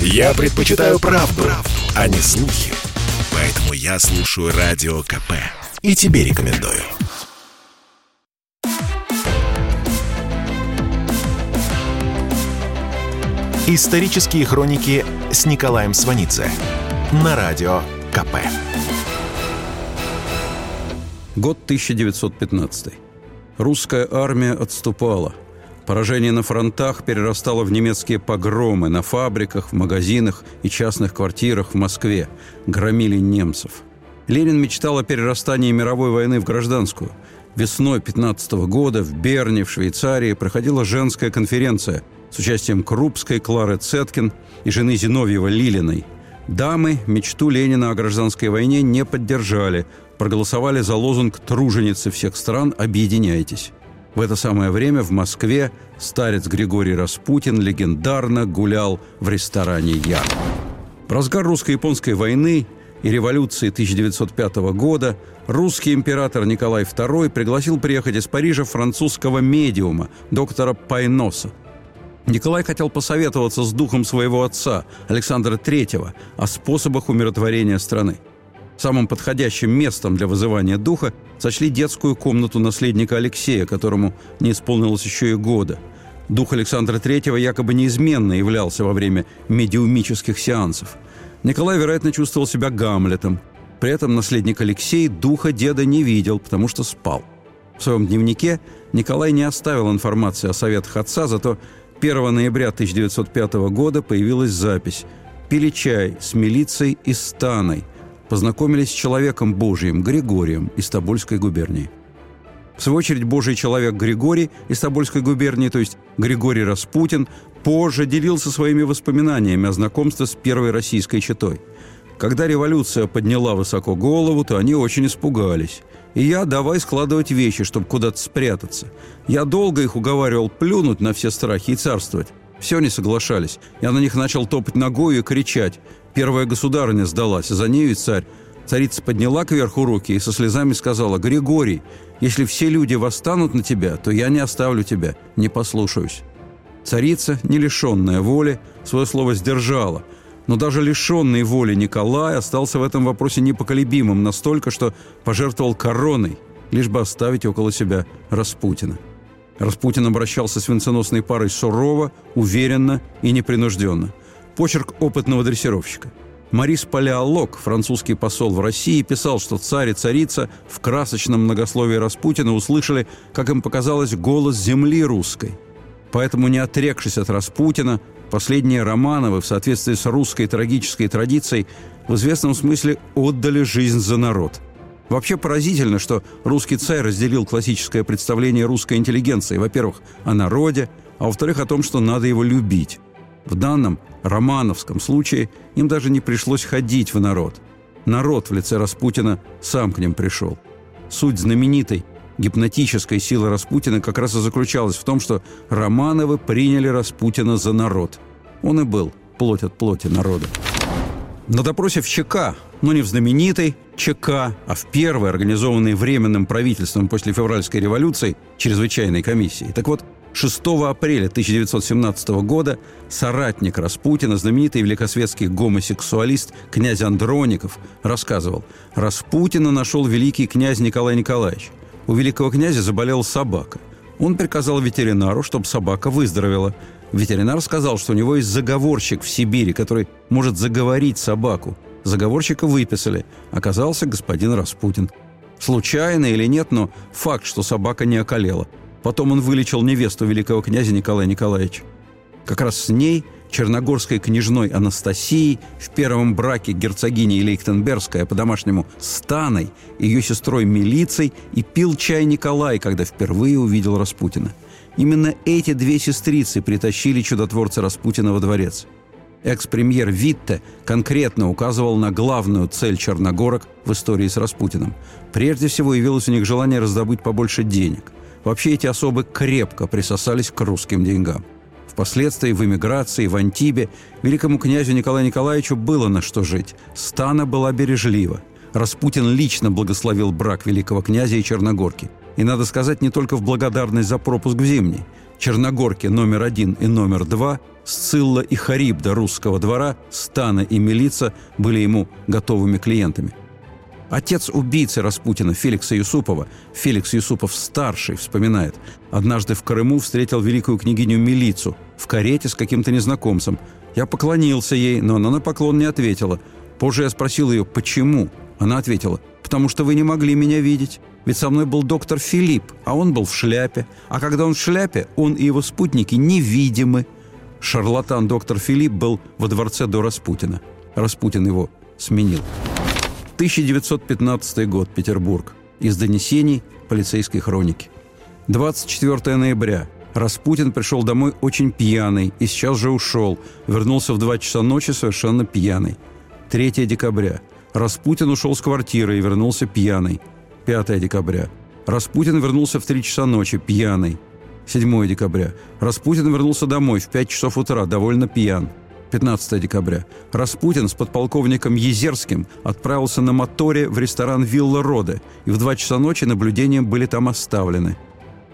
Я предпочитаю правду, правду, а не слухи. Поэтому я слушаю Радио КП. И тебе рекомендую. Исторические хроники с Николаем Сванидзе на Радио КП. Год 1915. Русская армия отступала. Поражение на фронтах перерастало в немецкие погромы на фабриках, в магазинах и частных квартирах в Москве. Громили немцев. Ленин мечтал о перерастании мировой войны в гражданскую. Весной 15 года в Берне, в Швейцарии, проходила женская конференция с участием Крупской, Клары Цеткин и жены Зиновьева Лилиной. Дамы мечту Ленина о гражданской войне не поддержали, проголосовали за лозунг «Труженицы всех стран, объединяйтесь». В это самое время в Москве старец Григорий Распутин легендарно гулял в ресторане «Я». В разгар русско-японской войны и революции 1905 года русский император Николай II пригласил приехать из Парижа французского медиума, доктора Пайноса. Николай хотел посоветоваться с духом своего отца, Александра III, о способах умиротворения страны. Самым подходящим местом для вызывания духа сочли детскую комнату наследника Алексея, которому не исполнилось еще и года. Дух Александра III якобы неизменно являлся во время медиумических сеансов. Николай, вероятно, чувствовал себя Гамлетом. При этом наследник Алексей духа деда не видел, потому что спал. В своем дневнике Николай не оставил информации о советах отца, зато 1 ноября 1905 года появилась запись «Пили чай с милицией и станой», познакомились с человеком Божиим Григорием из Тобольской губернии. В свою очередь, Божий человек Григорий из Тобольской губернии, то есть Григорий Распутин, позже делился своими воспоминаниями о знакомстве с первой российской четой. Когда революция подняла высоко голову, то они очень испугались. И я давай складывать вещи, чтобы куда-то спрятаться. Я долго их уговаривал плюнуть на все страхи и царствовать. Все не соглашались. Я на них начал топать ногой и кричать. Первая государыня сдалась, за нею и царь. Царица подняла кверху руки и со слезами сказала, «Григорий, если все люди восстанут на тебя, то я не оставлю тебя, не послушаюсь». Царица, не лишенная воли, свое слово сдержала. Но даже лишенный воли Николай остался в этом вопросе непоколебимым настолько, что пожертвовал короной, лишь бы оставить около себя Распутина. Распутин обращался с венценосной парой сурово, уверенно и непринужденно – Почерк опытного дрессировщика. Марис Палеолог, французский посол в России, писал, что царь и царица в красочном многословии Распутина услышали, как им показалось, голос земли русской. Поэтому, не отрекшись от Распутина, последние Романовы, в соответствии с русской трагической традицией, в известном смысле отдали жизнь за народ. Вообще поразительно, что русский царь разделил классическое представление русской интеллигенции, во-первых, о народе, а во-вторых, о том, что надо его любить. В данном романовском случае им даже не пришлось ходить в народ. Народ в лице Распутина сам к ним пришел. Суть знаменитой гипнотической силы Распутина как раз и заключалась в том, что Романовы приняли Распутина за народ. Он и был плоть от плоти народа. На допросе в ЧК, но не в знаменитой ЧК, а в первой, организованной Временным правительством после февральской революции, чрезвычайной комиссии. Так вот, 6 апреля 1917 года соратник Распутина, знаменитый великосветский гомосексуалист князь Андроников, рассказывал, Распутина нашел великий князь Николай Николаевич. У великого князя заболела собака. Он приказал ветеринару, чтобы собака выздоровела. Ветеринар сказал, что у него есть заговорщик в Сибири, который может заговорить собаку. Заговорщика выписали. Оказался господин Распутин. Случайно или нет, но факт, что собака не околела – Потом он вылечил невесту великого князя Николая Николаевича. Как раз с ней, черногорской княжной Анастасией, в первом браке герцогиней Лейхтенбергской, а по-домашнему Станой, ее сестрой Милицей, и пил чай Николай, когда впервые увидел Распутина. Именно эти две сестрицы притащили чудотворца Распутина во дворец. Экс-премьер Витте конкретно указывал на главную цель черногорок в истории с Распутиным. Прежде всего явилось у них желание раздобыть побольше денег. Вообще эти особы крепко присосались к русским деньгам. Впоследствии в эмиграции, в Антибе, великому князю Николаю Николаевичу было на что жить. Стана была бережлива. Распутин лично благословил брак великого князя и Черногорки. И, надо сказать, не только в благодарность за пропуск в Зимний. Черногорки номер один и номер два, Сцилла и Харибда русского двора, Стана и Милица были ему готовыми клиентами. Отец убийцы Распутина Феликса Юсупова, Феликс Юсупов-старший, вспоминает, однажды в Крыму встретил великую княгиню Милицу в карете с каким-то незнакомцем. Я поклонился ей, но она на поклон не ответила. Позже я спросил ее, почему? Она ответила, потому что вы не могли меня видеть. Ведь со мной был доктор Филипп, а он был в шляпе. А когда он в шляпе, он и его спутники невидимы. Шарлатан доктор Филипп был во дворце до Распутина. Распутин его сменил. 1915 год, Петербург. Из донесений полицейской хроники. 24 ноября. Распутин пришел домой очень пьяный и сейчас же ушел. Вернулся в 2 часа ночи совершенно пьяный. 3 декабря. Распутин ушел с квартиры и вернулся пьяный. 5 декабря. Распутин вернулся в 3 часа ночи, пьяный. 7 декабря. Распутин вернулся домой в 5 часов утра, довольно пьян. 15 декабря. Распутин с подполковником Езерским отправился на моторе в ресторан «Вилла Роде», и в 2 часа ночи наблюдения были там оставлены.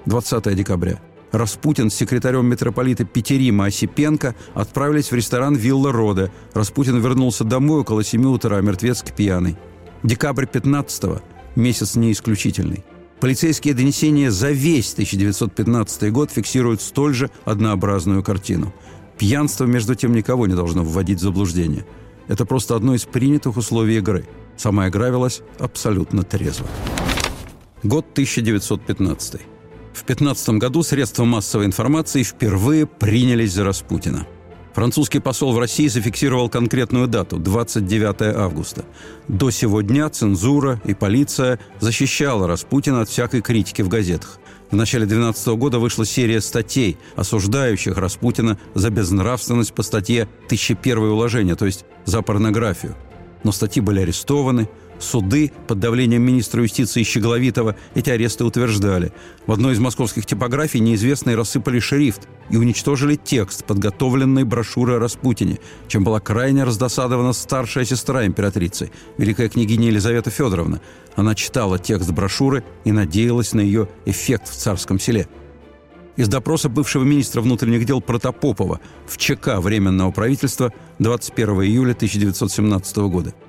20 декабря. Распутин с секретарем митрополита Петерима Осипенко отправились в ресторан «Вилла Роде». Распутин вернулся домой около 7 утра, мертвецк пьяный. Декабрь 15 -го месяц не исключительный. Полицейские донесения за весь 1915 год фиксируют столь же однообразную картину. Пьянство, между тем, никого не должно вводить в заблуждение. Это просто одно из принятых условий игры. Сама игра велась абсолютно трезво. Год 1915. В 15 году средства массовой информации впервые принялись за Распутина – Французский посол в России зафиксировал конкретную дату – 29 августа. До сего дня цензура и полиция защищала Распутина от всякой критики в газетах. В начале 2012 года вышла серия статей, осуждающих Распутина за безнравственность по статье «1001 уложение», то есть за порнографию. Но статьи были арестованы – Суды под давлением министра юстиции Щегловитова эти аресты утверждали. В одной из московских типографий неизвестные рассыпали шрифт и уничтожили текст подготовленной брошюры о Распутине, чем была крайне раздосадована старшая сестра императрицы, великая княгиня Елизавета Федоровна. Она читала текст брошюры и надеялась на ее эффект в царском селе. Из допроса бывшего министра внутренних дел Протопопова в ЧК Временного правительства 21 июля 1917 года –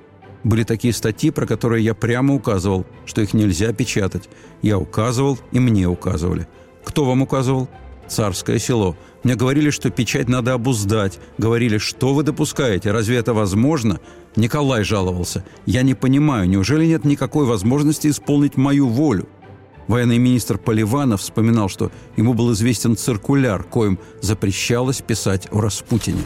были такие статьи, про которые я прямо указывал, что их нельзя печатать. Я указывал, и мне указывали. Кто вам указывал? Царское село. Мне говорили, что печать надо обуздать. Говорили, что вы допускаете, разве это возможно? Николай жаловался. Я не понимаю, неужели нет никакой возможности исполнить мою волю? Военный министр Поливанов вспоминал, что ему был известен циркуляр, коим запрещалось писать о Распутине.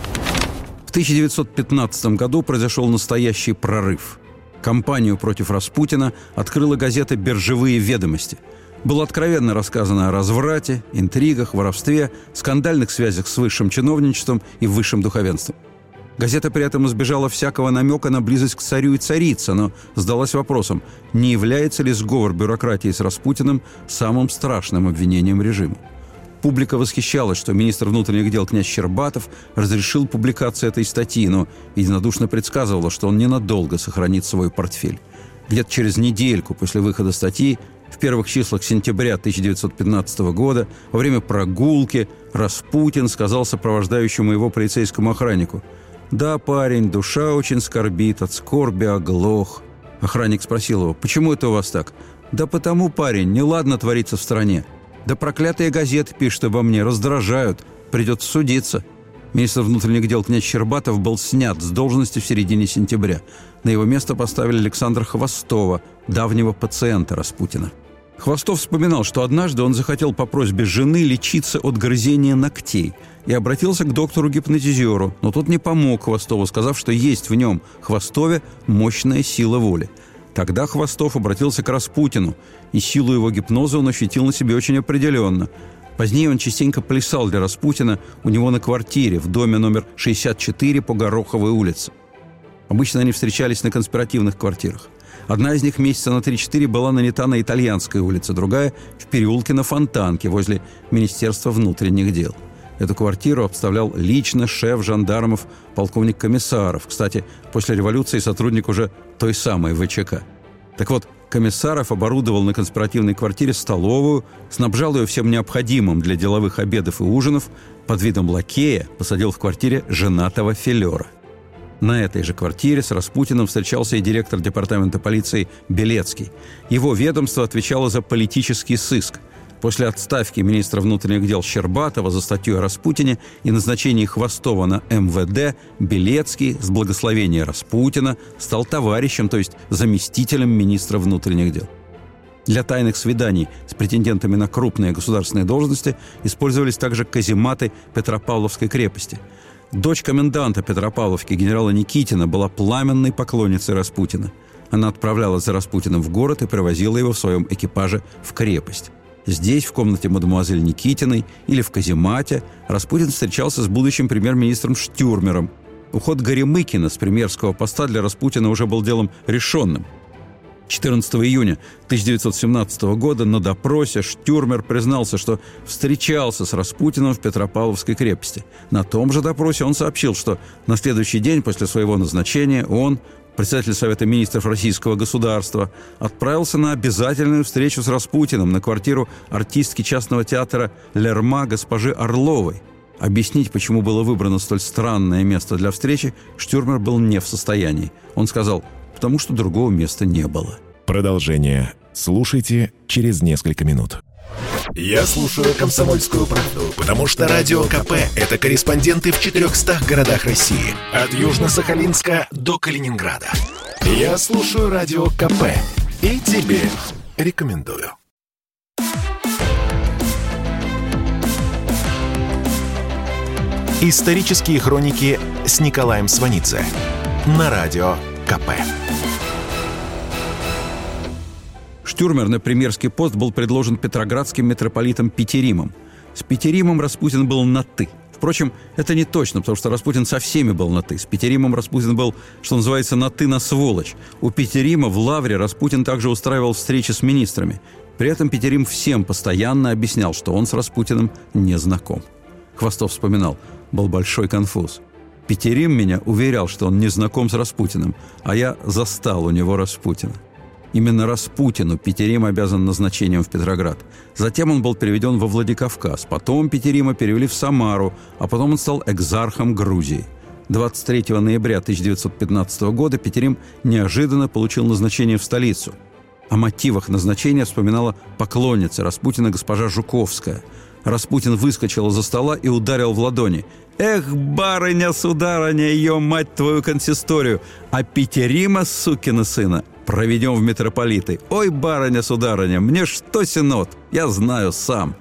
В 1915 году произошел настоящий прорыв. Кампанию против Распутина открыла газета «Биржевые ведомости». Было откровенно рассказано о разврате, интригах, воровстве, скандальных связях с высшим чиновничеством и высшим духовенством. Газета при этом избежала всякого намека на близость к царю и царице, но задалась вопросом, не является ли сговор бюрократии с Распутиным самым страшным обвинением режима. Публика восхищалась, что министр внутренних дел князь Щербатов разрешил публикацию этой статьи, но единодушно предсказывала, что он ненадолго сохранит свой портфель. Где-то через недельку после выхода статьи, в первых числах сентября 1915 года, во время прогулки, Распутин сказал сопровождающему его полицейскому охраннику «Да, парень, душа очень скорбит, от скорби оглох». Охранник спросил его «Почему это у вас так?» «Да потому, парень, неладно творится в стране». Да проклятые газеты пишут обо мне, раздражают. Придется судиться. Министр внутренних дел князь Щербатов был снят с должности в середине сентября. На его место поставили Александра Хвостова, давнего пациента Распутина. Хвостов вспоминал, что однажды он захотел по просьбе жены лечиться от грызения ногтей и обратился к доктору-гипнотизеру, но тот не помог Хвостову, сказав, что есть в нем, Хвостове, мощная сила воли – Тогда Хвостов обратился к Распутину, и силу его гипноза он ощутил на себе очень определенно. Позднее он частенько плясал для Распутина у него на квартире в доме номер 64 по Гороховой улице. Обычно они встречались на конспиративных квартирах. Одна из них месяца на 3-4 была нанята на Итальянской улице, другая – в переулке на Фонтанке возле Министерства внутренних дел – Эту квартиру обставлял лично шеф жандармов полковник Комиссаров. Кстати, после революции сотрудник уже той самой ВЧК. Так вот, Комиссаров оборудовал на конспиративной квартире столовую, снабжал ее всем необходимым для деловых обедов и ужинов, под видом лакея посадил в квартире женатого филера. На этой же квартире с Распутиным встречался и директор департамента полиции Белецкий. Его ведомство отвечало за политический сыск. После отставки министра внутренних дел Щербатова за статью о Распутине и назначении Хвостова на МВД Белецкий с благословения Распутина стал товарищем, то есть заместителем министра внутренних дел. Для тайных свиданий с претендентами на крупные государственные должности использовались также казематы Петропавловской крепости. Дочь коменданта Петропавловки генерала Никитина была пламенной поклонницей Распутина. Она отправлялась за Распутиным в город и привозила его в своем экипаже в крепость. Здесь, в комнате мадемуазель Никитиной или в каземате, Распутин встречался с будущим премьер-министром Штюрмером. Уход Горемыкина с премьерского поста для Распутина уже был делом решенным. 14 июня 1917 года на допросе Штюрмер признался, что встречался с Распутиным в Петропавловской крепости. На том же допросе он сообщил, что на следующий день после своего назначения он, председатель Совета министров Российского государства, отправился на обязательную встречу с Распутиным на квартиру артистки частного театра «Лерма» госпожи Орловой. Объяснить, почему было выбрано столь странное место для встречи, Штюрмер был не в состоянии. Он сказал, потому что другого места не было. Продолжение слушайте через несколько минут. Я слушаю «Комсомольскую правду», потому что «Радио КП» — это корреспонденты в 400 городах России. От Южно-Сахалинска до Калининграда. Я слушаю «Радио КП» и тебе рекомендую. Исторические хроники с Николаем Сванидзе на Радио КП. Штюрмер на премьерский пост был предложен петроградским митрополитом Петеримом. С Петеримом Распутин был на «ты». Впрочем, это не точно, потому что Распутин со всеми был на «ты». С Петеримом Распутин был, что называется, на «ты» на сволочь. У Петерима в Лавре Распутин также устраивал встречи с министрами. При этом Петерим всем постоянно объяснял, что он с Распутиным не знаком. Хвостов вспоминал, был большой конфуз. Петерим меня уверял, что он не знаком с Распутиным, а я застал у него Распутина. Именно Распутину Петерим обязан назначением в Петроград. Затем он был переведен во Владикавказ. Потом Петерима перевели в Самару, а потом он стал экзархом Грузии. 23 ноября 1915 года Петерим неожиданно получил назначение в столицу. О мотивах назначения вспоминала поклонница Распутина госпожа Жуковская. Распутин выскочил из-за стола и ударил в ладони. «Эх, барыня-сударыня, ее мать твою консисторию! А Петерима, сукина сына, проведем в митрополиты. Ой, барыня-сударыня, мне что синод? Я знаю сам.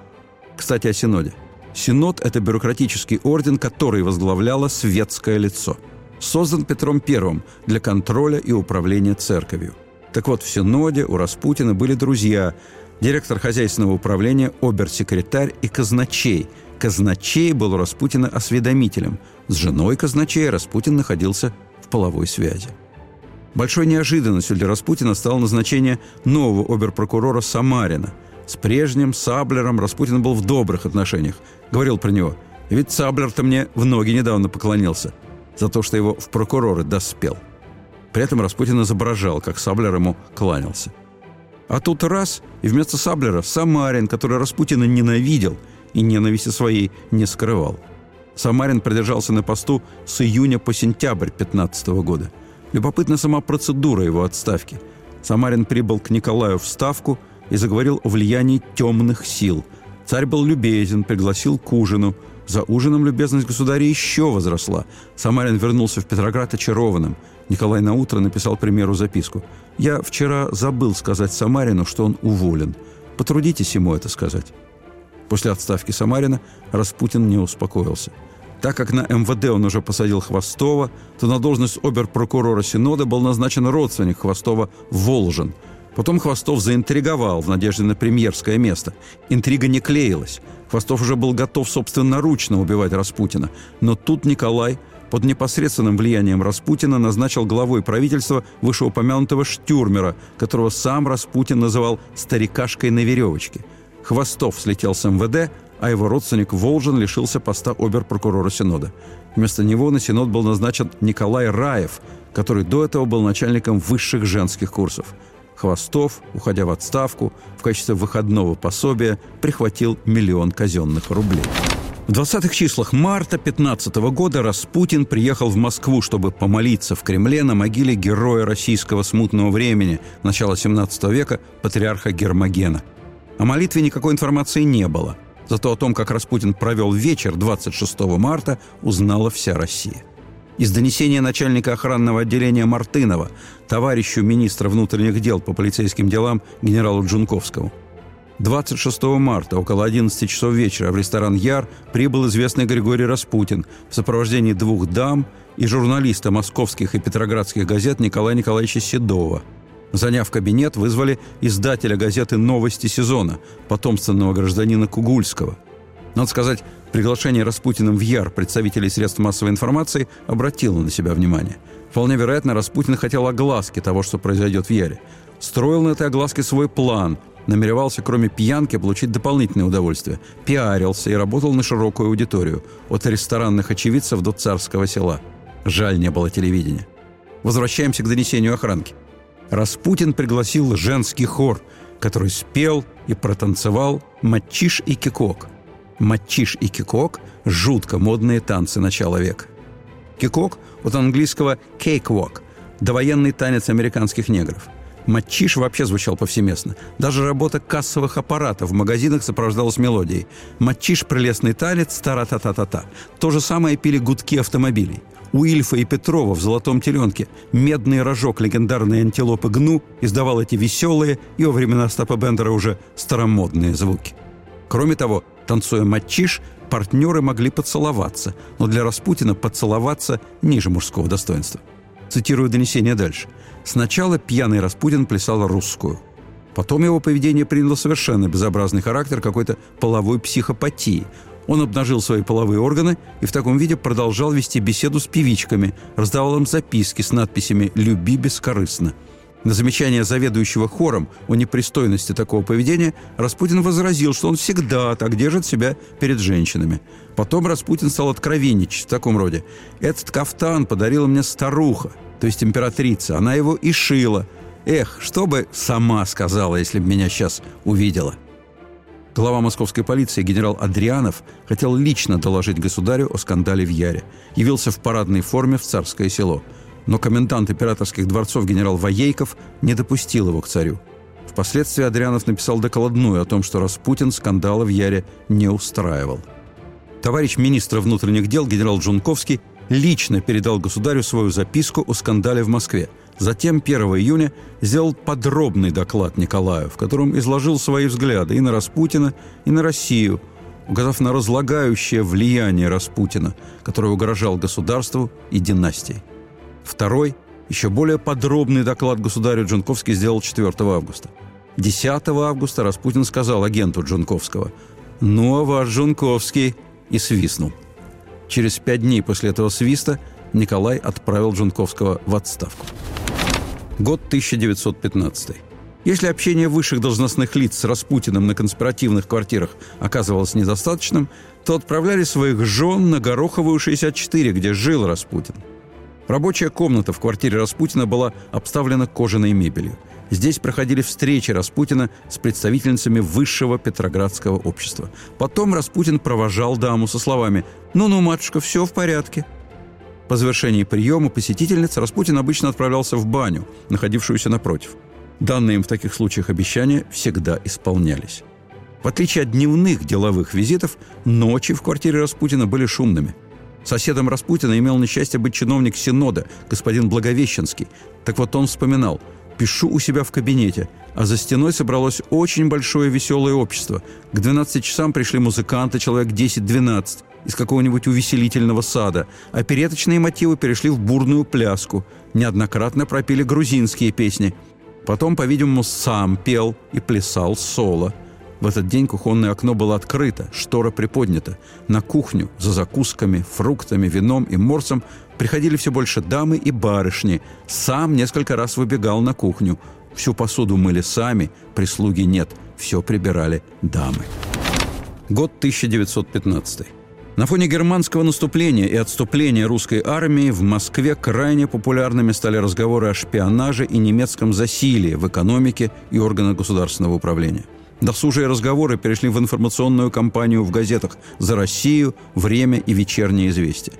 Кстати, о синоде. Синод – это бюрократический орден, который возглавляло светское лицо. Создан Петром I для контроля и управления церковью. Так вот, в Синоде у Распутина были друзья – директор хозяйственного управления, обер-секретарь и казначей. Казначей был у Распутина осведомителем. С женой казначея Распутин находился в половой связи. Большой неожиданностью для Распутина стало назначение нового оберпрокурора Самарина. С прежним Саблером Распутин был в добрых отношениях. Говорил про него. Ведь Саблер-то мне в ноги недавно поклонился за то, что его в прокуроры доспел. При этом Распутин изображал, как Саблер ему кланялся. А тут раз, и вместо Саблера Самарин, который Распутина ненавидел и ненависти своей не скрывал. Самарин продержался на посту с июня по сентябрь 15 года – Любопытна сама процедура его отставки. Самарин прибыл к Николаю в Ставку и заговорил о влиянии темных сил. Царь был любезен, пригласил к ужину. За ужином любезность государя еще возросла. Самарин вернулся в Петроград очарованным. Николай на утро написал примеру записку. «Я вчера забыл сказать Самарину, что он уволен. Потрудитесь ему это сказать». После отставки Самарина Распутин не успокоился – так как на МВД он уже посадил Хвостова, то на должность оберпрокурора Синода был назначен родственник Хвостова Волжин. Потом Хвостов заинтриговал в надежде на премьерское место. Интрига не клеилась. Хвостов уже был готов собственноручно убивать Распутина. Но тут Николай под непосредственным влиянием Распутина назначил главой правительства вышеупомянутого Штюрмера, которого сам Распутин называл «старикашкой на веревочке». Хвостов слетел с МВД, а его родственник Волжин лишился поста оберпрокурора Синода. Вместо него на Синод был назначен Николай Раев, который до этого был начальником высших женских курсов. Хвостов, уходя в отставку, в качестве выходного пособия прихватил миллион казенных рублей. В 20-х числах марта 15 года Распутин приехал в Москву, чтобы помолиться в Кремле на могиле героя российского смутного времени начала 17 века, патриарха Гермогена. О молитве никакой информации не было. Зато о том, как Распутин провел вечер 26 марта, узнала вся Россия. Из донесения начальника охранного отделения Мартынова товарищу министра внутренних дел по полицейским делам генералу Джунковскому – 26 марта около 11 часов вечера в ресторан «Яр» прибыл известный Григорий Распутин в сопровождении двух дам и журналиста московских и петроградских газет Николая Николаевича Седова. Заняв кабинет, вызвали издателя газеты «Новости сезона», потомственного гражданина Кугульского. Надо сказать, приглашение Распутиным в Яр представителей средств массовой информации обратило на себя внимание. Вполне вероятно, Распутин хотел огласки того, что произойдет в Яре. Строил на этой огласке свой план – намеревался, кроме пьянки, получить дополнительное удовольствие. Пиарился и работал на широкую аудиторию, от ресторанных очевидцев до царского села. Жаль, не было телевидения. Возвращаемся к донесению охранки. Распутин пригласил женский хор, который спел и протанцевал «Матчиш и кекуок». «Матчиш и кекуок» – жутко модные танцы начала века. Кекуок от английского «cakewalk» – довоенный танец американских негров – Матчиш вообще звучал повсеместно. Даже работа кассовых аппаратов в магазинах сопровождалась мелодией. Матчиш – прелестный танец, тара-та-та-та-та. То же самое пили гудки автомобилей. У Ильфа и Петрова в «Золотом теленке» медный рожок легендарной антилопы Гну издавал эти веселые и во времена Остапа Бендера уже старомодные звуки. Кроме того, танцуя матчиш, партнеры могли поцеловаться, но для Распутина поцеловаться ниже мужского достоинства. Цитирую донесение дальше. Сначала пьяный Распутин плясал русскую. Потом его поведение приняло совершенно безобразный характер какой-то половой психопатии. Он обнажил свои половые органы и в таком виде продолжал вести беседу с певичками, раздавал им записки с надписями «Люби бескорыстно». На замечание заведующего хором о непристойности такого поведения Распутин возразил, что он всегда так держит себя перед женщинами. Потом Распутин стал откровенничать в таком роде. «Этот кафтан подарила мне старуха то есть императрица. Она его и шила. Эх, что бы сама сказала, если бы меня сейчас увидела. Глава московской полиции генерал Адрианов хотел лично доложить государю о скандале в Яре. Явился в парадной форме в царское село. Но комендант императорских дворцов генерал Воейков не допустил его к царю. Впоследствии Адрианов написал докладную о том, что Распутин скандала в Яре не устраивал. Товарищ министра внутренних дел генерал Джунковский лично передал государю свою записку о скандале в Москве. Затем 1 июня сделал подробный доклад Николаю, в котором изложил свои взгляды и на Распутина, и на Россию, указав на разлагающее влияние Распутина, которое угрожал государству и династии. Второй, еще более подробный доклад государю Джунковский сделал 4 августа. 10 августа Распутин сказал агенту Джунковского «Ну, а ваш Джунковский» и свистнул – Через пять дней после этого свиста Николай отправил Джунковского в отставку. Год 1915. Если общение высших должностных лиц с Распутиным на конспиративных квартирах оказывалось недостаточным, то отправляли своих жен на Гороховую 64, где жил Распутин. Рабочая комната в квартире Распутина была обставлена кожаной мебелью. Здесь проходили встречи Распутина с представительницами высшего петроградского общества. Потом Распутин провожал даму со словами «Ну-ну, матушка, все в порядке». По завершении приема посетительниц Распутин обычно отправлялся в баню, находившуюся напротив. Данные им в таких случаях обещания всегда исполнялись. В отличие от дневных деловых визитов, ночи в квартире Распутина были шумными. Соседом Распутина имел несчастье быть чиновник Синода, господин Благовещенский. Так вот он вспоминал – Пишу у себя в кабинете, а за стеной собралось очень большое веселое общество. К 12 часам пришли музыканты, человек 10-12, из какого-нибудь увеселительного сада, а переточные мотивы перешли в бурную пляску. Неоднократно пропели грузинские песни. Потом, по-видимому, сам пел и плясал соло. В этот день кухонное окно было открыто, штора приподнята. На кухню за закусками, фруктами, вином и морсом Приходили все больше дамы и барышни. Сам несколько раз выбегал на кухню. Всю посуду мыли сами, прислуги нет. Все прибирали дамы. Год 1915. На фоне германского наступления и отступления русской армии в Москве крайне популярными стали разговоры о шпионаже и немецком засилии в экономике и органах государственного управления. Досужие разговоры перешли в информационную кампанию в газетах «За Россию», «Время» и «Вечернее известие».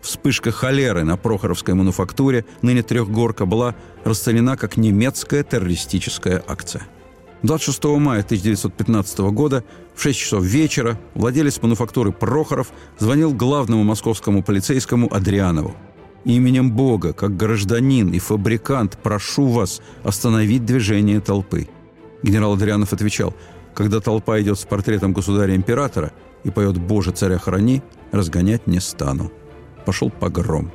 Вспышка холеры на Прохоровской мануфактуре, ныне Трехгорка, была расценена как немецкая террористическая акция – 26 мая 1915 года в 6 часов вечера владелец мануфактуры Прохоров звонил главному московскому полицейскому Адрианову. «Именем Бога, как гражданин и фабрикант, прошу вас остановить движение толпы». Генерал Адрианов отвечал, «Когда толпа идет с портретом государя-императора и поет «Боже, царя храни», разгонять не стану». Пошел погром.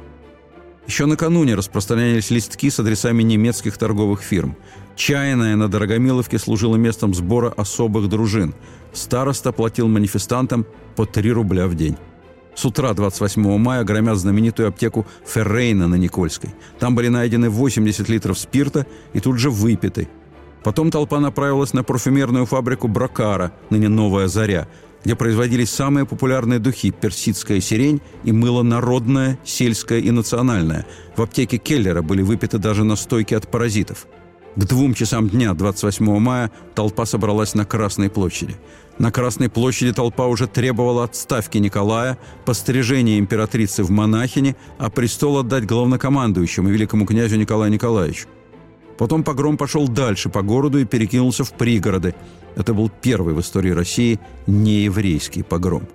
Еще накануне распространялись листки с адресами немецких торговых фирм. Чайная на Дорогомиловке служила местом сбора особых дружин. Староста платил манифестантам по 3 рубля в день. С утра 28 мая громят знаменитую аптеку Феррейна на Никольской. Там были найдены 80 литров спирта и тут же выпиты. Потом толпа направилась на парфюмерную фабрику Бракара, ныне «Новая Заря», где производились самые популярные духи – персидская сирень и мыло народное, сельское и национальное. В аптеке Келлера были выпиты даже настойки от паразитов. К двум часам дня 28 мая толпа собралась на Красной площади. На Красной площади толпа уже требовала отставки Николая, пострижения императрицы в монахине, а престол отдать главнокомандующему великому князю Николаю Николаевичу. Потом погром пошел дальше по городу и перекинулся в пригороды. Это был первый в истории России нееврейский погром.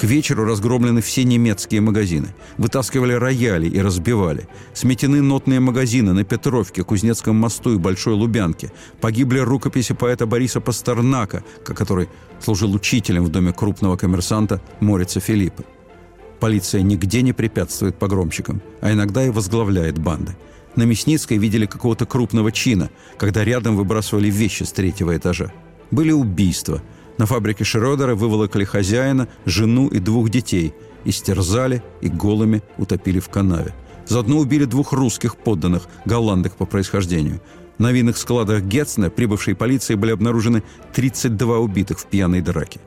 К вечеру разгромлены все немецкие магазины. Вытаскивали рояли и разбивали. Сметены нотные магазины на Петровке, Кузнецком мосту и Большой Лубянке. Погибли рукописи поэта Бориса Пастернака, который служил учителем в доме крупного коммерсанта Морица Филиппа. Полиция нигде не препятствует погромщикам, а иногда и возглавляет банды. На Мясницкой видели какого-то крупного чина, когда рядом выбрасывали вещи с третьего этажа. Были убийства. На фабрике Шрёдера выволокли хозяина, жену и двух детей, истерзали и голыми утопили в канаве. Заодно убили двух русских подданных, голландок по происхождению. На винных складах Гетцна прибывшей полиции были обнаружены 32 убитых в пьяной драке.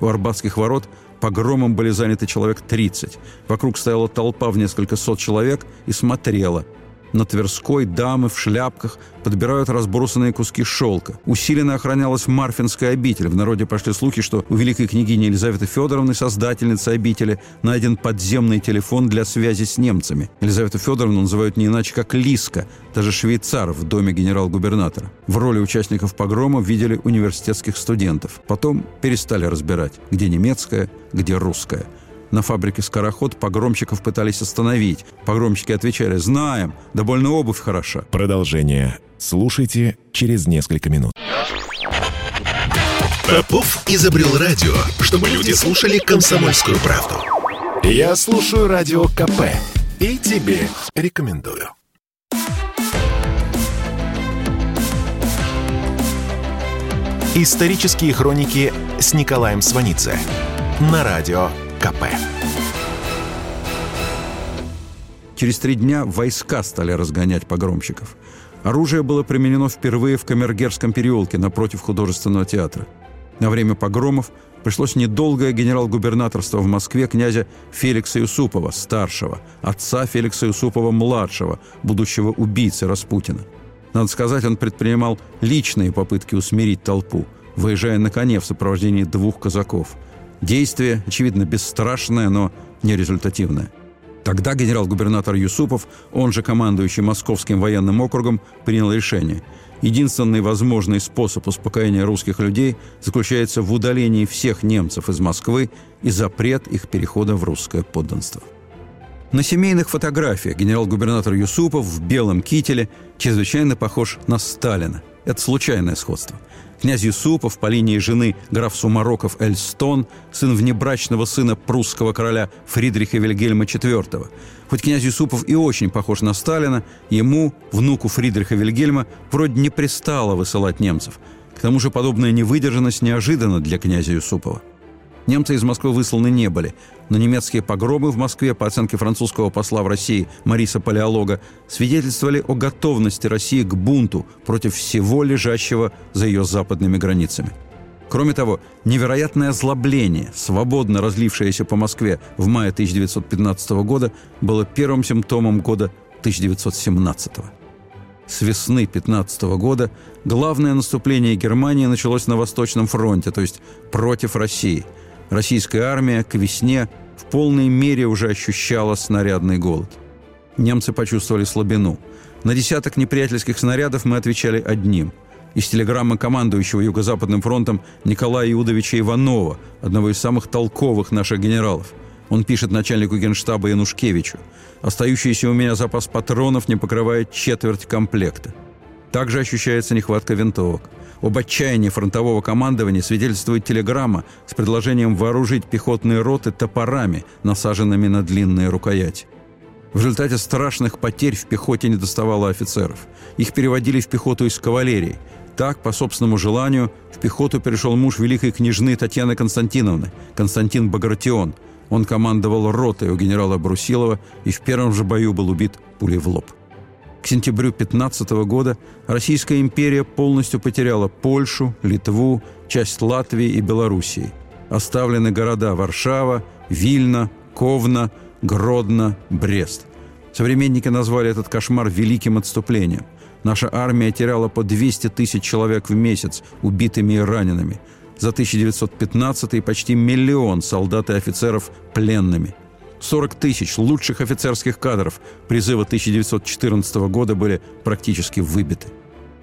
У Арбатских ворот погромом были заняты человек 30. Вокруг стояла толпа в несколько сот человек и смотрела – на Тверской дамы в шляпках подбирают разбросанные куски шелка. Усиленно охранялась Марфинская обитель. В народе пошли слухи, что у великой княгини Елизаветы Федоровны, создательницы обители, найден подземный телефон для связи с немцами. Елизавету Федоровну называют не иначе, как Лиска, даже швейцар в доме генерал-губернатора. В роли участников погрома видели университетских студентов. Потом перестали разбирать, где немецкая, где русская – на фабрике «Скороход» погромщиков пытались остановить. Погромщики отвечали «Знаем, да больно обувь хороша». Продолжение слушайте через несколько минут. Попов изобрел радио, чтобы люди слушали комсомольскую правду. Я слушаю радио КП и тебе рекомендую. Исторические хроники с Николаем Сванидзе на радио КП. Через три дня войска стали разгонять погромщиков. Оружие было применено впервые в Камергерском переулке напротив художественного театра. На время погромов пришлось недолгое генерал-губернаторство в Москве князя Феликса Юсупова, старшего, отца Феликса Юсупова-младшего, будущего убийцы Распутина. Надо сказать, он предпринимал личные попытки усмирить толпу, выезжая на коне в сопровождении двух казаков – Действие, очевидно, бесстрашное, но нерезультативное. Тогда генерал-губернатор Юсупов, он же командующий Московским военным округом, принял решение. Единственный возможный способ успокоения русских людей заключается в удалении всех немцев из Москвы и запрет их перехода в русское подданство. На семейных фотографиях генерал-губернатор Юсупов в белом кителе чрезвычайно похож на Сталина. Это случайное сходство – Князь Юсупов по линии жены граф Сумароков Эльстон, сын внебрачного сына прусского короля Фридриха Вильгельма IV. Хоть князь Юсупов и очень похож на Сталина, ему, внуку Фридриха Вильгельма, вроде не пристало высылать немцев. К тому же подобная невыдержанность неожиданна для князя Юсупова – Немцы из Москвы высланы не были, но немецкие погромы в Москве, по оценке французского посла в России Мариса Палеолога, свидетельствовали о готовности России к бунту против всего лежащего за ее западными границами. Кроме того, невероятное озлобление, свободно разлившееся по Москве в мае 1915 года, было первым симптомом года 1917. С весны 15 года главное наступление Германии началось на Восточном фронте, то есть против России. Российская армия к весне в полной мере уже ощущала снарядный голод. Немцы почувствовали слабину. На десяток неприятельских снарядов мы отвечали одним – из телеграммы командующего Юго-Западным фронтом Николая Иудовича Иванова, одного из самых толковых наших генералов. Он пишет начальнику генштаба Янушкевичу. «Остающийся у меня запас патронов не покрывает четверть комплекта». Также ощущается нехватка винтовок. Об отчаянии фронтового командования свидетельствует телеграмма с предложением вооружить пехотные роты топорами, насаженными на длинные рукояти. В результате страшных потерь в пехоте не доставало офицеров. Их переводили в пехоту из кавалерии – так, по собственному желанию, в пехоту перешел муж великой княжны Татьяны Константиновны, Константин Багратион. Он командовал ротой у генерала Брусилова и в первом же бою был убит пулей в лоб. К сентябрю 15 года Российская империя полностью потеряла Польшу, Литву, часть Латвии и Белоруссии. Оставлены города Варшава, Вильна, Ковна, Гродно, Брест. Современники назвали этот кошмар «великим отступлением». Наша армия теряла по 200 тысяч человек в месяц убитыми и ранеными. За 1915 почти миллион солдат и офицеров пленными. 40 тысяч лучших офицерских кадров призыва 1914 года были практически выбиты.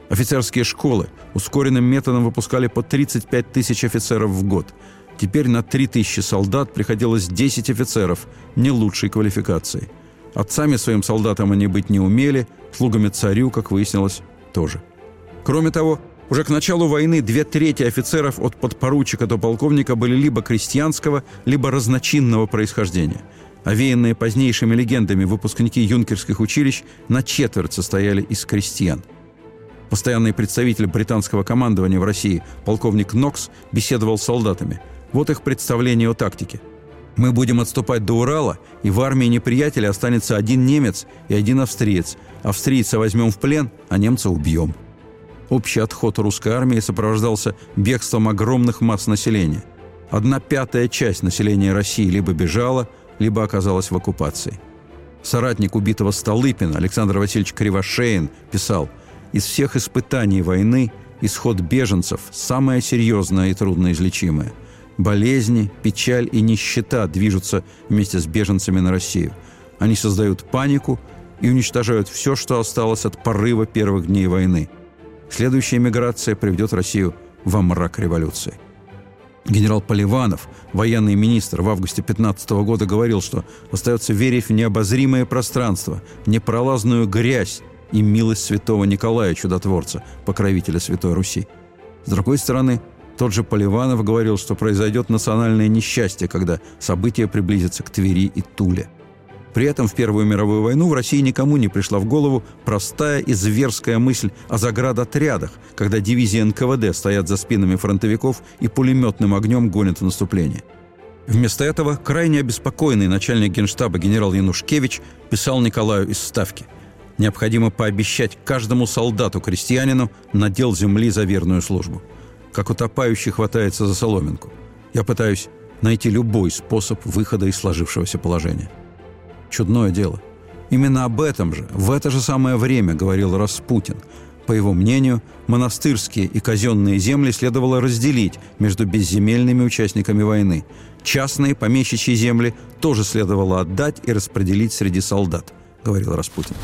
Офицерские школы ускоренным методом выпускали по 35 тысяч офицеров в год. Теперь на 3 тысячи солдат приходилось 10 офицеров не лучшей квалификации – Отцами своим солдатам они быть не умели, слугами царю, как выяснилось, тоже. Кроме того, уже к началу войны две трети офицеров от подпоручика до полковника были либо крестьянского, либо разночинного происхождения. Овеянные позднейшими легендами выпускники юнкерских училищ на четверть состояли из крестьян. Постоянный представитель британского командования в России, полковник Нокс, беседовал с солдатами. Вот их представление о тактике – мы будем отступать до Урала, и в армии неприятеля останется один немец и один австриец. Австрийца возьмем в плен, а немца убьем. Общий отход русской армии сопровождался бегством огромных масс населения. Одна пятая часть населения России либо бежала, либо оказалась в оккупации. Соратник убитого Столыпина Александр Васильевич Кривошеин писал «Из всех испытаний войны исход беженцев – самое серьезное и трудноизлечимое – Болезни, печаль и нищета движутся вместе с беженцами на Россию. Они создают панику и уничтожают все, что осталось от порыва первых дней войны. Следующая миграция приведет Россию во мрак революции. Генерал Поливанов, военный министр, в августе 15 года говорил, что остается верить в необозримое пространство, непролазную грязь и милость святого Николая Чудотворца, покровителя Святой Руси. С другой стороны, тот же Поливанов говорил, что произойдет национальное несчастье, когда события приблизятся к Твери и Туле. При этом в Первую мировую войну в России никому не пришла в голову простая и зверская мысль о заградотрядах, когда дивизии НКВД стоят за спинами фронтовиков и пулеметным огнем гонят в наступление. Вместо этого крайне обеспокоенный начальник генштаба генерал Янушкевич писал Николаю из Ставки – необходимо пообещать каждому солдату-крестьянину надел земли за верную службу как утопающий хватается за соломинку. Я пытаюсь найти любой способ выхода из сложившегося положения. Чудное дело. Именно об этом же, в это же самое время говорил Распутин. По его мнению, монастырские и казенные земли следовало разделить между безземельными участниками войны. Частные помещичьи земли тоже следовало отдать и распределить среди солдат, говорил Распутин.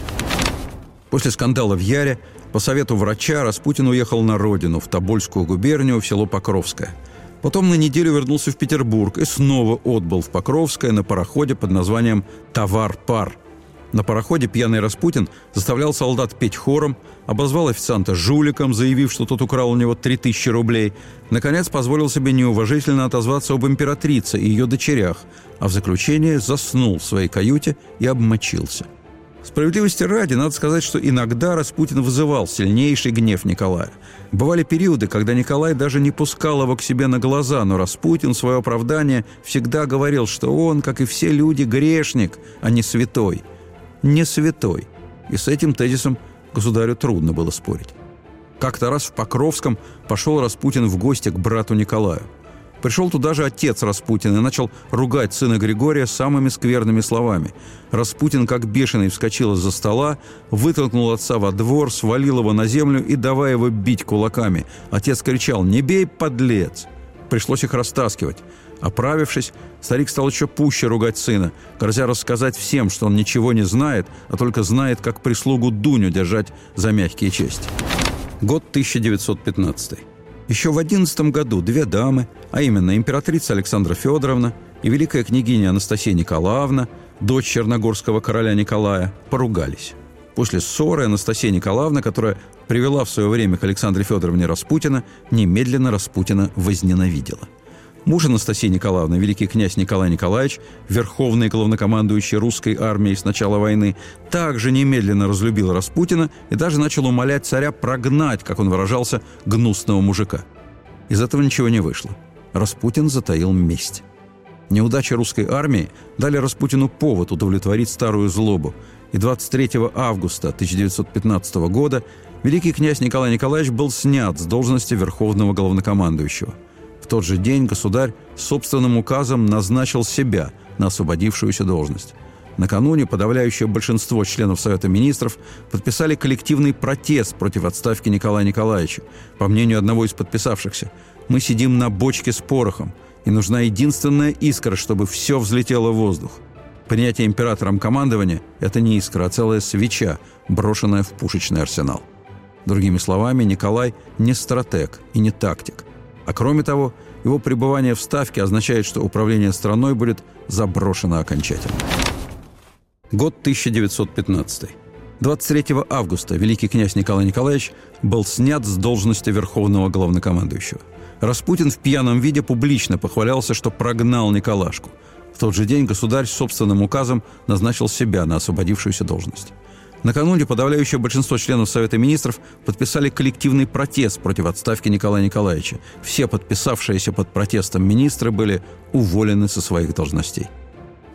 После скандала в Яре по совету врача Распутин уехал на родину, в Тобольскую губернию, в село Покровское. Потом на неделю вернулся в Петербург и снова отбыл в Покровское на пароходе под названием «Товар-пар». На пароходе пьяный Распутин заставлял солдат петь хором, обозвал официанта жуликом, заявив, что тот украл у него 3000 рублей. Наконец, позволил себе неуважительно отозваться об императрице и ее дочерях, а в заключение заснул в своей каюте и обмочился – Справедливости ради, надо сказать, что иногда Распутин вызывал сильнейший гнев Николая. Бывали периоды, когда Николай даже не пускал его к себе на глаза, но Распутин в свое оправдание всегда говорил, что он, как и все люди, грешник, а не святой. Не святой. И с этим тезисом государю трудно было спорить. Как-то раз в Покровском пошел Распутин в гости к брату Николаю. Пришел туда же отец Распутина и начал ругать сына Григория самыми скверными словами. Распутин, как бешеный, вскочил из-за стола, вытолкнул отца во двор, свалил его на землю и давай его бить кулаками. Отец кричал «Не бей, подлец!» Пришлось их растаскивать. Оправившись, старик стал еще пуще ругать сына, грозя рассказать всем, что он ничего не знает, а только знает, как прислугу Дуню держать за мягкие чести. Год 1915. Еще в 11 году две дамы, а именно императрица Александра Федоровна и великая княгиня Анастасия Николаевна, дочь черногорского короля Николая, поругались. После ссоры Анастасия Николаевна, которая привела в свое время к Александре Федоровне Распутина, немедленно Распутина возненавидела. Муж Анастасии Николаевны, великий князь Николай Николаевич, верховный главнокомандующий русской армией с начала войны, также немедленно разлюбил Распутина и даже начал умолять царя прогнать, как он выражался, гнусного мужика. Из этого ничего не вышло. Распутин затаил месть. Неудачи русской армии дали Распутину повод удовлетворить старую злобу, и 23 августа 1915 года великий князь Николай Николаевич был снят с должности верховного главнокомандующего – тот же день государь собственным указом назначил себя на освободившуюся должность. Накануне подавляющее большинство членов Совета Министров подписали коллективный протест против отставки Николая Николаевича. По мнению одного из подписавшихся, «Мы сидим на бочке с порохом, и нужна единственная искра, чтобы все взлетело в воздух. Принятие императором командования – это не искра, а целая свеча, брошенная в пушечный арсенал». Другими словами, Николай не стратег и не тактик. А кроме того, его пребывание в Ставке означает, что управление страной будет заброшено окончательно. Год 1915. 23 августа великий князь Николай Николаевич был снят с должности верховного главнокомандующего. Распутин в пьяном виде публично похвалялся, что прогнал Николашку. В тот же день государь собственным указом назначил себя на освободившуюся должность. Накануне подавляющее большинство членов Совета Министров подписали коллективный протест против отставки Николая Николаевича. Все подписавшиеся под протестом министры были уволены со своих должностей.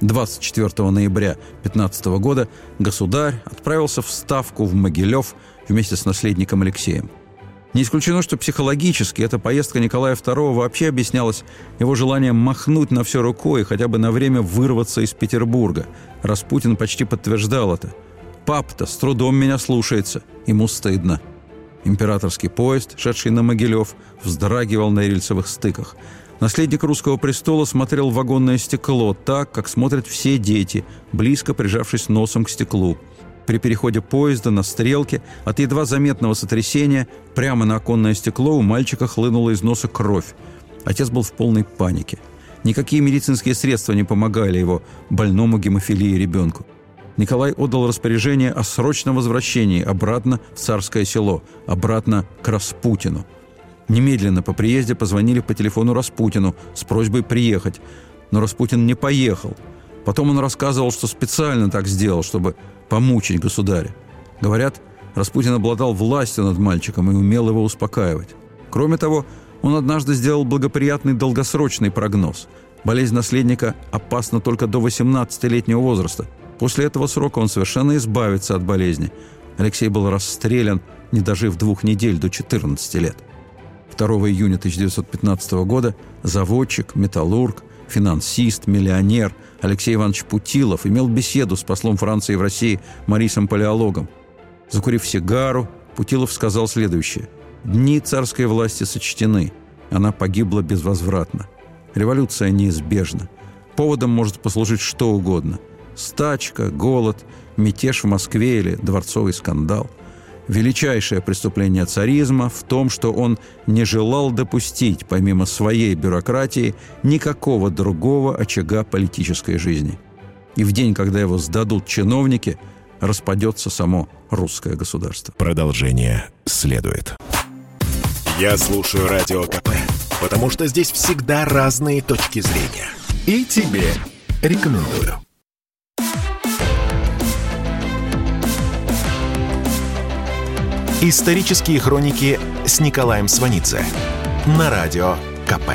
24 ноября 15 года государь отправился в Ставку в Могилев вместе с наследником Алексеем. Не исключено, что психологически эта поездка Николая II вообще объяснялась его желанием махнуть на все рукой и хотя бы на время вырваться из Петербурга. Распутин почти подтверждал это – Пап-то с трудом меня слушается. Ему стыдно. Императорский поезд, шедший на Могилев, вздрагивал на рельсовых стыках. Наследник русского престола смотрел в вагонное стекло так, как смотрят все дети, близко прижавшись носом к стеклу. При переходе поезда на стрелке от едва заметного сотрясения прямо на оконное стекло у мальчика хлынула из носа кровь. Отец был в полной панике. Никакие медицинские средства не помогали его больному гемофилии ребенку. Николай отдал распоряжение о срочном возвращении обратно в царское село, обратно к Распутину. Немедленно по приезде позвонили по телефону Распутину с просьбой приехать, но Распутин не поехал. Потом он рассказывал, что специально так сделал, чтобы помучить государя. Говорят, Распутин обладал властью над мальчиком и умел его успокаивать. Кроме того, он однажды сделал благоприятный долгосрочный прогноз. Болезнь наследника опасна только до 18-летнего возраста – После этого срока он совершенно избавится от болезни. Алексей был расстрелян, не дожив двух недель до 14 лет. 2 июня 1915 года заводчик, металлург, финансист, миллионер Алексей Иванович Путилов имел беседу с послом Франции в России Марисом Палеологом. Закурив сигару, Путилов сказал следующее. «Дни царской власти сочтены. Она погибла безвозвратно. Революция неизбежна. Поводом может послужить что угодно – Стачка, голод, мятеж в Москве или дворцовый скандал. Величайшее преступление царизма в том, что он не желал допустить, помимо своей бюрократии, никакого другого очага политической жизни. И в день, когда его сдадут чиновники, распадется само русское государство. Продолжение следует. Я слушаю Радио КП, потому что здесь всегда разные точки зрения. И тебе рекомендую. Исторические хроники с Николаем Сванидзе на радио КП.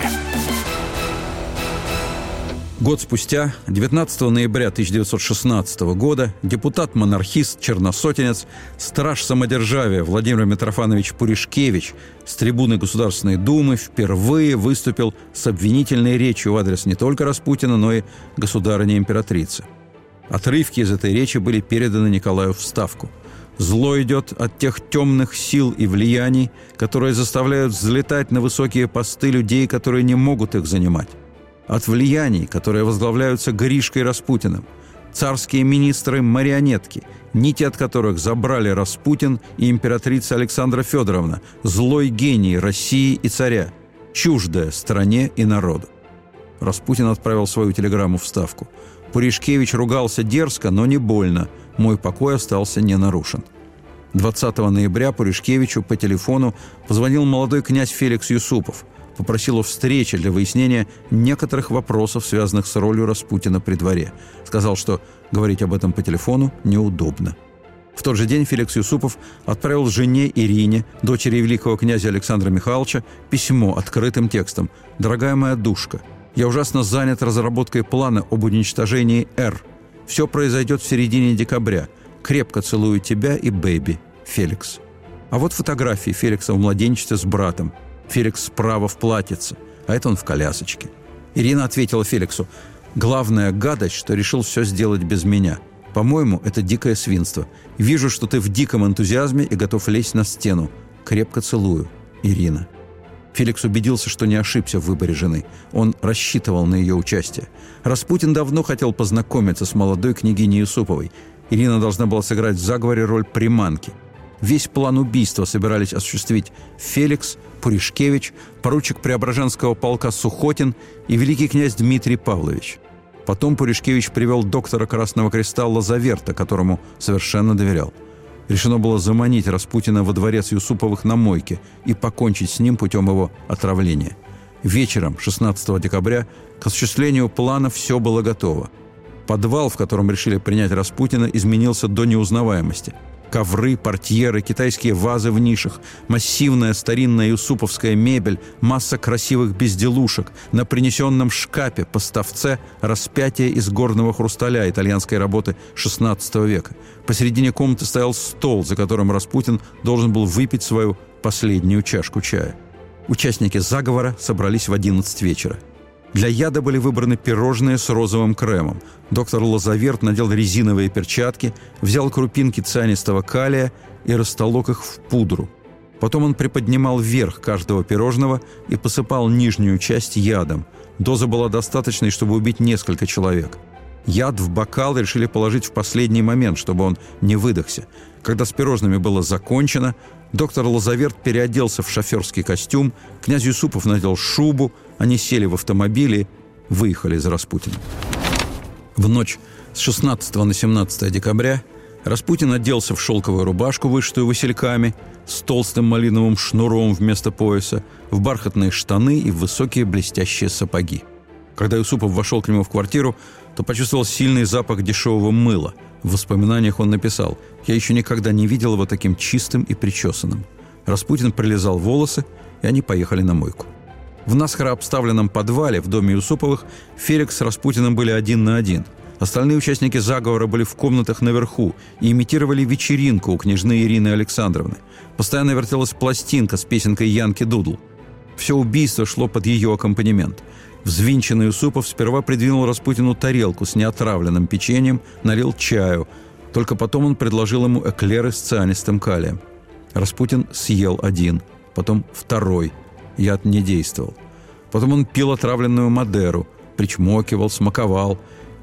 Год спустя, 19 ноября 1916 года, депутат-монархист, черносотенец, страж самодержавия Владимир Митрофанович Пуришкевич с трибуны Государственной Думы впервые выступил с обвинительной речью в адрес не только Распутина, но и государыни-императрицы. Отрывки из этой речи были переданы Николаю в Ставку. Зло идет от тех темных сил и влияний, которые заставляют взлетать на высокие посты людей, которые не могут их занимать от влияний, которые возглавляются Гришкой Распутиным, царские министры – марионетки, нити от которых забрали Распутин и императрица Александра Федоровна, злой гений России и царя, чуждая стране и народу. Распутин отправил свою телеграмму в Ставку. Пуришкевич ругался дерзко, но не больно. Мой покой остался не нарушен. 20 ноября Пуришкевичу по телефону позвонил молодой князь Феликс Юсупов – попросил о встрече для выяснения некоторых вопросов, связанных с ролью Распутина при дворе. Сказал, что говорить об этом по телефону неудобно. В тот же день Феликс Юсупов отправил жене Ирине, дочери великого князя Александра Михайловича, письмо открытым текстом «Дорогая моя душка, я ужасно занят разработкой плана об уничтожении «Р». Все произойдет в середине декабря. Крепко целую тебя и Бэби, Феликс». А вот фотографии Феликса в младенчестве с братом – Феликс справа в платьице, а это он в колясочке. Ирина ответила Феликсу, «Главная гадость, что решил все сделать без меня. По-моему, это дикое свинство. Вижу, что ты в диком энтузиазме и готов лезть на стену. Крепко целую. Ирина». Феликс убедился, что не ошибся в выборе жены. Он рассчитывал на ее участие. Распутин давно хотел познакомиться с молодой княгиней Юсуповой. Ирина должна была сыграть в заговоре роль приманки – Весь план убийства собирались осуществить Феликс, Пуришкевич, поручик Преображенского полка Сухотин и великий князь Дмитрий Павлович. Потом Пуришкевич привел доктора Красного Креста Лазаверта, которому совершенно доверял. Решено было заманить Распутина во дворец Юсуповых на мойке и покончить с ним путем его отравления. Вечером 16 декабря к осуществлению плана все было готово. Подвал, в котором решили принять Распутина, изменился до неузнаваемости – Ковры, портьеры, китайские вазы в нишах, массивная старинная юсуповская мебель, масса красивых безделушек, на принесенном шкафе, поставце, распятие из горного хрусталя итальянской работы XVI века. Посередине комнаты стоял стол, за которым Распутин должен был выпить свою последнюю чашку чая. Участники заговора собрались в 11 вечера. Для яда были выбраны пирожные с розовым кремом. Доктор Лазаверт надел резиновые перчатки, взял крупинки цианистого калия и растолок их в пудру. Потом он приподнимал верх каждого пирожного и посыпал нижнюю часть ядом. Доза была достаточной, чтобы убить несколько человек. Яд в бокал решили положить в последний момент, чтобы он не выдохся. Когда с пирожными было закончено, доктор Лазаверт переоделся в шоферский костюм, князь Юсупов надел шубу – они сели в автомобили, выехали из Распутина. В ночь с 16 на 17 декабря Распутин оделся в шелковую рубашку, вышитую васильками, с толстым малиновым шнуром вместо пояса, в бархатные штаны и в высокие блестящие сапоги. Когда Юсупов вошел к нему в квартиру, то почувствовал сильный запах дешевого мыла. В воспоминаниях он написал «Я еще никогда не видел его таким чистым и причесанным». Распутин прилизал волосы, и они поехали на мойку. В наскоро обставленном подвале в доме Юсуповых Феликс с Распутиным были один на один. Остальные участники заговора были в комнатах наверху и имитировали вечеринку у княжны Ирины Александровны. Постоянно вертелась пластинка с песенкой Янки Дудл. Все убийство шло под ее аккомпанемент. Взвинченный Юсупов сперва придвинул Распутину тарелку с неотравленным печеньем, налил чаю. Только потом он предложил ему эклеры с цианистым калием. Распутин съел один, потом второй – яд не действовал. Потом он пил отравленную Мадеру, причмокивал, смаковал,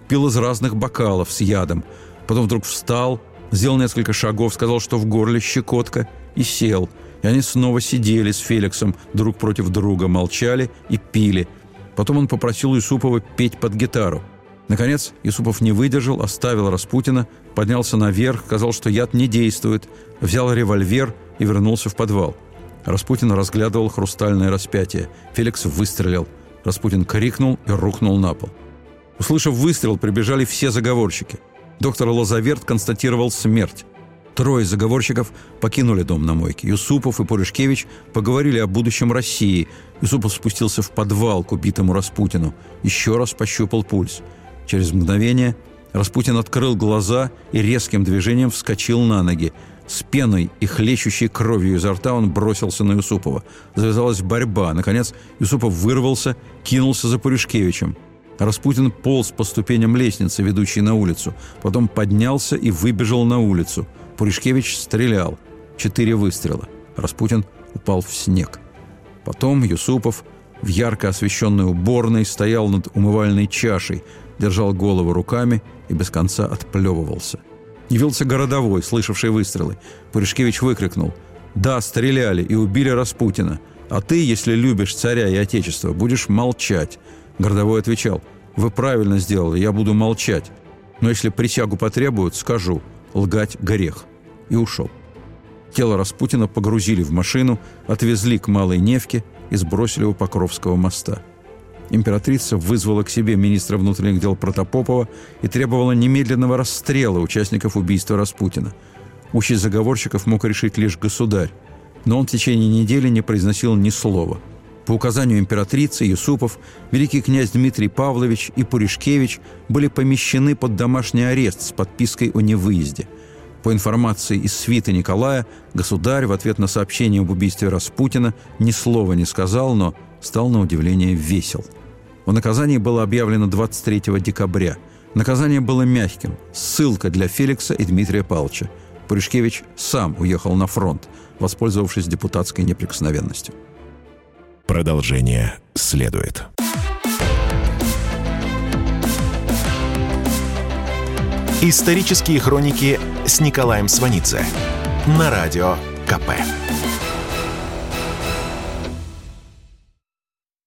пил из разных бокалов с ядом. Потом вдруг встал, сделал несколько шагов, сказал, что в горле щекотка, и сел. И они снова сидели с Феликсом друг против друга, молчали и пили. Потом он попросил Юсупова петь под гитару. Наконец, Юсупов не выдержал, оставил Распутина, поднялся наверх, сказал, что яд не действует, взял револьвер и вернулся в подвал. Распутин разглядывал хрустальное распятие. Феликс выстрелил. Распутин крикнул и рухнул на пол. Услышав выстрел, прибежали все заговорщики. Доктор Лазаверт констатировал смерть. Трое заговорщиков покинули дом на мойке. Юсупов и Пуришкевич поговорили о будущем России. Юсупов спустился в подвал к убитому Распутину. Еще раз пощупал пульс. Через мгновение Распутин открыл глаза и резким движением вскочил на ноги. С пеной и хлещущей кровью изо рта он бросился на Юсупова. Завязалась борьба. Наконец Юсупов вырвался, кинулся за Пуришкевичем. Распутин полз по ступеням лестницы, ведущей на улицу. Потом поднялся и выбежал на улицу – Пуришкевич стрелял. Четыре выстрела. Распутин упал в снег. Потом Юсупов в ярко освещенной уборной стоял над умывальной чашей, держал голову руками и без конца отплевывался. Явился городовой, слышавший выстрелы. Пуришкевич выкрикнул «Да, стреляли и убили Распутина. А ты, если любишь царя и отечество, будешь молчать». Городовой отвечал «Вы правильно сделали, я буду молчать. Но если присягу потребуют, скажу – лгать грех. И ушел. Тело Распутина погрузили в машину, отвезли к Малой Невке и сбросили у Покровского моста. Императрица вызвала к себе министра внутренних дел Протопопова и требовала немедленного расстрела участников убийства Распутина. Участь заговорщиков мог решить лишь государь, но он в течение недели не произносил ни слова. По указанию императрицы Юсупов, великий князь Дмитрий Павлович и Пуришкевич были помещены под домашний арест с подпиской о невыезде – по информации из свита Николая, государь в ответ на сообщение об убийстве Распутина ни слова не сказал, но стал на удивление весел. О наказании было объявлено 23 декабря. Наказание было мягким. Ссылка для Феликса и Дмитрия Павловича. Пуришкевич сам уехал на фронт, воспользовавшись депутатской неприкосновенностью. Продолжение следует. Исторические хроники с Николаем Сванидзе на радио КП.